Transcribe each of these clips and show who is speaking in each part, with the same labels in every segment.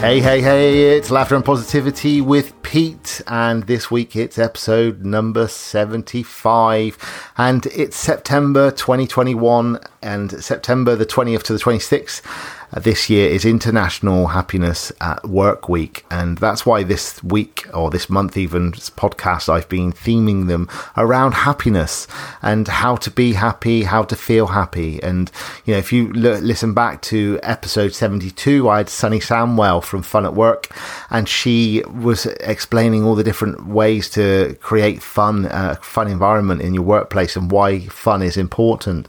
Speaker 1: Hey, hey, hey, it's Laughter and Positivity with Pete, and this week it's episode number 75, and it's September 2021, and September the 20th to the 26th uh, this year is International Happiness at Work Week. And that's why this week, or this month even, podcast, I've been theming them around happiness and how to be happy, how to feel happy. And, you know, if you l- listen back to episode 72, I had Sunny Samwell from Fun at Work, and she was explaining all the different ways to create fun, uh, fun environment in your workplace and why fun is important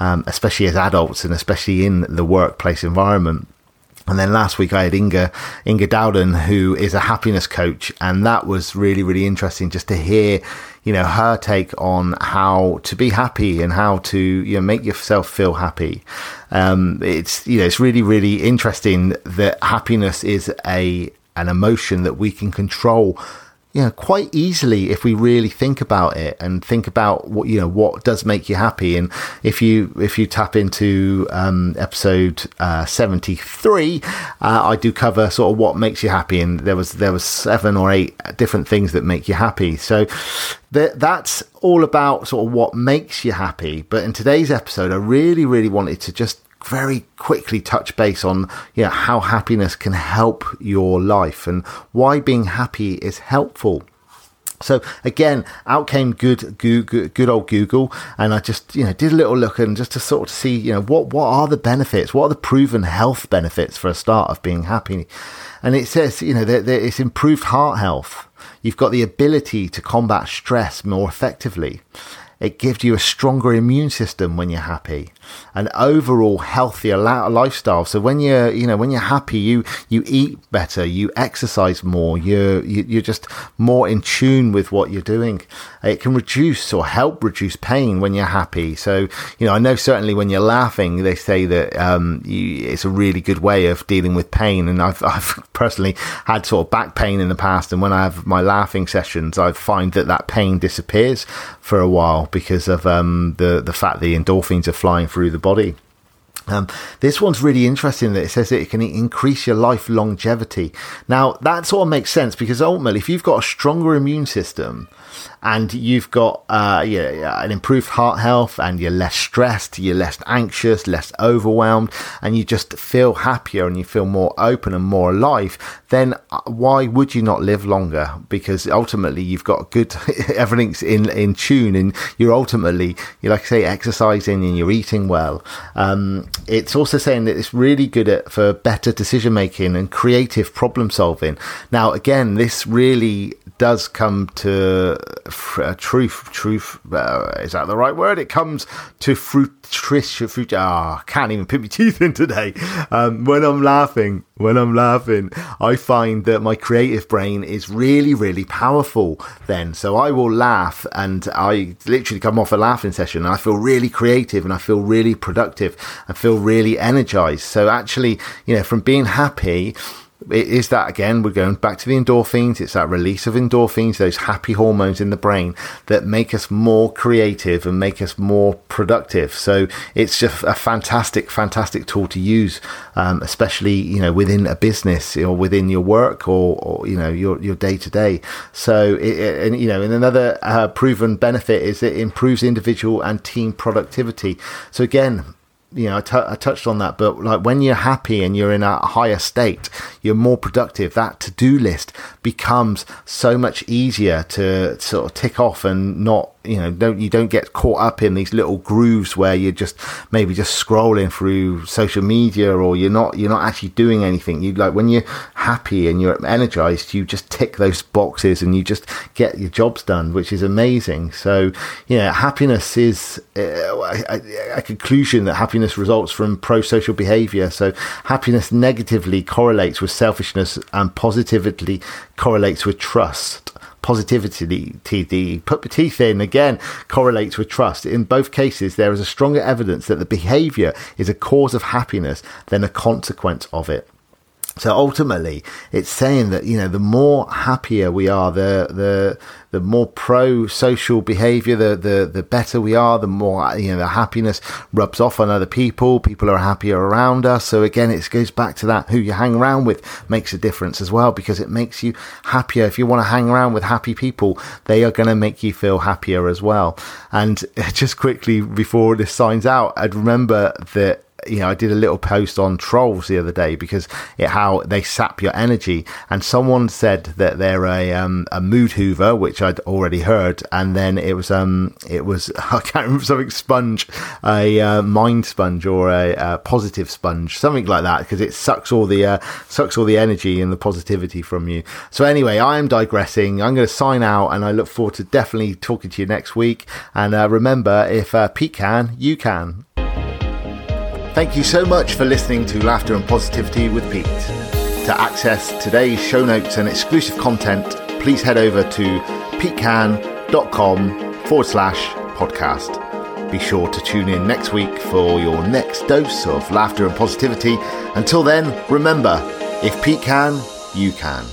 Speaker 1: um, especially as adults and especially in the workplace environment. And then last week I had Inga, Inga Dowden, who is a happiness coach. And that was really, really interesting just to hear, you know, her take on how to be happy and how to, you know, make yourself feel happy. Um, it's, you know, it's really, really interesting that happiness is a, an emotion that we can control you know, quite easily if we really think about it and think about what you know what does make you happy. And if you if you tap into um, episode uh, seventy three, uh, I do cover sort of what makes you happy, and there was there was seven or eight different things that make you happy. So th- that's all about sort of what makes you happy. But in today's episode, I really really wanted to just very quickly touch base on you know, how happiness can help your life and why being happy is helpful. So again, out came good, good, good old Google, and I just you know did a little look and just to sort of see you know what what are the benefits, what are the proven health benefits for a start of being happy, and it says you know that it's improved heart health. You've got the ability to combat stress more effectively. It gives you a stronger immune system when you're happy, an overall healthier lifestyle. So when you're, you know, when you're happy, you you eat better, you exercise more, you're you're just more in tune with what you're doing. It can reduce or help reduce pain when you're happy. So you know, I know certainly when you're laughing, they say that um, you, it's a really good way of dealing with pain. And I've I've personally had sort of back pain in the past, and when I have my laughing sessions, I find that that pain disappears for a while because of um, the the fact the endorphins are flying through the body. Um, this one's really interesting that it says that it can increase your life longevity. Now, that sort of makes sense because ultimately, if you've got a stronger immune system, and you've got uh, yeah, an improved heart health and you're less stressed, you're less anxious, less overwhelmed, and you just feel happier and you feel more open and more alive, then uh, why would you not live longer? Because ultimately you've got good, everything's in, in tune and you're ultimately, you like I say, exercising and you're eating well. Um, it's also saying that it's really good at, for better decision making and creative problem solving. Now, again, this really does come to uh, truth. Truth uh, is that the right word? It comes to fruit. Trish, fruit. Ah, oh, can't even put my teeth in today. Um, when I'm laughing, when I'm laughing, I find that my creative brain is really, really powerful. Then, so I will laugh, and I literally come off a laughing session, and I feel really creative, and I feel really productive, and feel really energized. So actually, you know, from being happy it is that again, we're going back to the endorphins. It's that release of endorphins, those happy hormones in the brain that make us more creative and make us more productive. So it's just a fantastic, fantastic tool to use, um, especially, you know, within a business or within your work or, or you know, your, your day to day. So, it, it, and, you know, and another uh, proven benefit is it improves individual and team productivity. So again, you know, I, t- I touched on that, but like when you're happy and you're in a higher state, you're more productive. That to do list becomes so much easier to sort of tick off and not you know, don't you don't get caught up in these little grooves where you're just maybe just scrolling through social media or you're not you're not actually doing anything. You like when you're happy and you're energized, you just tick those boxes and you just get your jobs done, which is amazing. So, know, happiness is uh, a, a conclusion that happiness results from pro social behavior. So, happiness negatively correlates with selfishness and positively correlates with trust positivity, the put the teeth in again correlates with trust. In both cases, there is a stronger evidence that the behavior is a cause of happiness than a consequence of it. So ultimately, it's saying that you know the more happier we are, the the the more pro social behavior, the the the better we are, the more you know the happiness rubs off on other people. People are happier around us. So again, it goes back to that who you hang around with makes a difference as well because it makes you happier. If you want to hang around with happy people, they are going to make you feel happier as well. And just quickly before this signs out, I'd remember that you know, I did a little post on trolls the other day because it, how they sap your energy, and someone said that they're a um, a mood hoover, which I'd already heard, and then it was um it was I can't remember something sponge, a uh, mind sponge or a, a, positive sponge, something like that, because it sucks all the uh, sucks all the energy and the positivity from you. So anyway, I am digressing. I'm going to sign out, and I look forward to definitely talking to you next week. And uh, remember, if uh, Pete can, you can. Thank you so much for listening to Laughter and Positivity with Pete. To access today's show notes and exclusive content, please head over to petecan.com forward slash podcast. Be sure to tune in next week for your next dose of laughter and positivity. Until then, remember, if Pete can, you can.